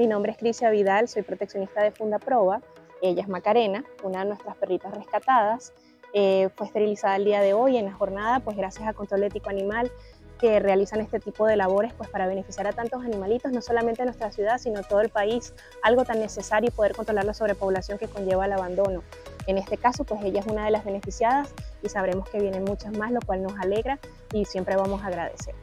Mi nombre es Crisia Vidal, soy proteccionista de Funda Proba. Ella es Macarena, una de nuestras perritas rescatadas. Eh, fue esterilizada el día de hoy en la jornada, pues gracias a Control Ético Animal que realizan este tipo de labores pues para beneficiar a tantos animalitos, no solamente en nuestra ciudad, sino todo el país, algo tan necesario y poder controlar la sobrepoblación que conlleva el abandono. En este caso, pues ella es una de las beneficiadas y sabremos que vienen muchas más, lo cual nos alegra y siempre vamos a agradecer.